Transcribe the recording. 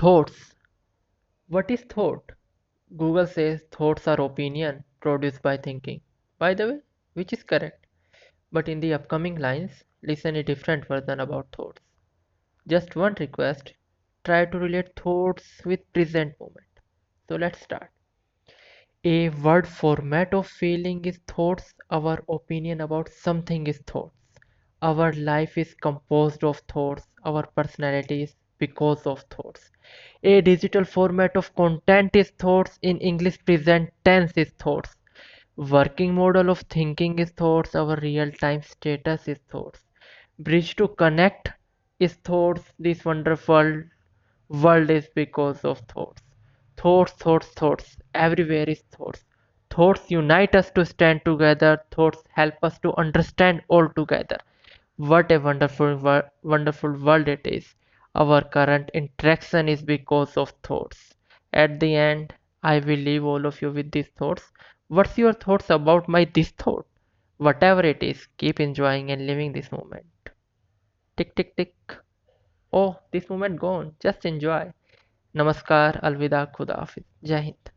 Thoughts. What is thought? Google says thoughts are opinion produced by thinking. By the way, which is correct. But in the upcoming lines, listen a different version about thoughts. Just one request, try to relate thoughts with present moment. So let's start. A word format of feeling is thoughts. Our opinion about something is thoughts. Our life is composed of thoughts. Our personality is because of thoughts. A digital format of content is thoughts. In English, present tense is thoughts. Working model of thinking is thoughts. Our real time status is thoughts. Bridge to connect is thoughts. This wonderful world is because of thoughts. Thoughts, thoughts, thoughts. Everywhere is thoughts. Thoughts unite us to stand together. Thoughts help us to understand all together. What a wonderful, wonderful world it is. Our current interaction is because of thoughts. At the end, I will leave all of you with these thoughts. What's your thoughts about my this thought? Whatever it is, keep enjoying and living this moment. Tick tick tick. Oh, this moment gone. Just enjoy. Namaskar, Alvida, Khuda Hafiz. Jai Hind.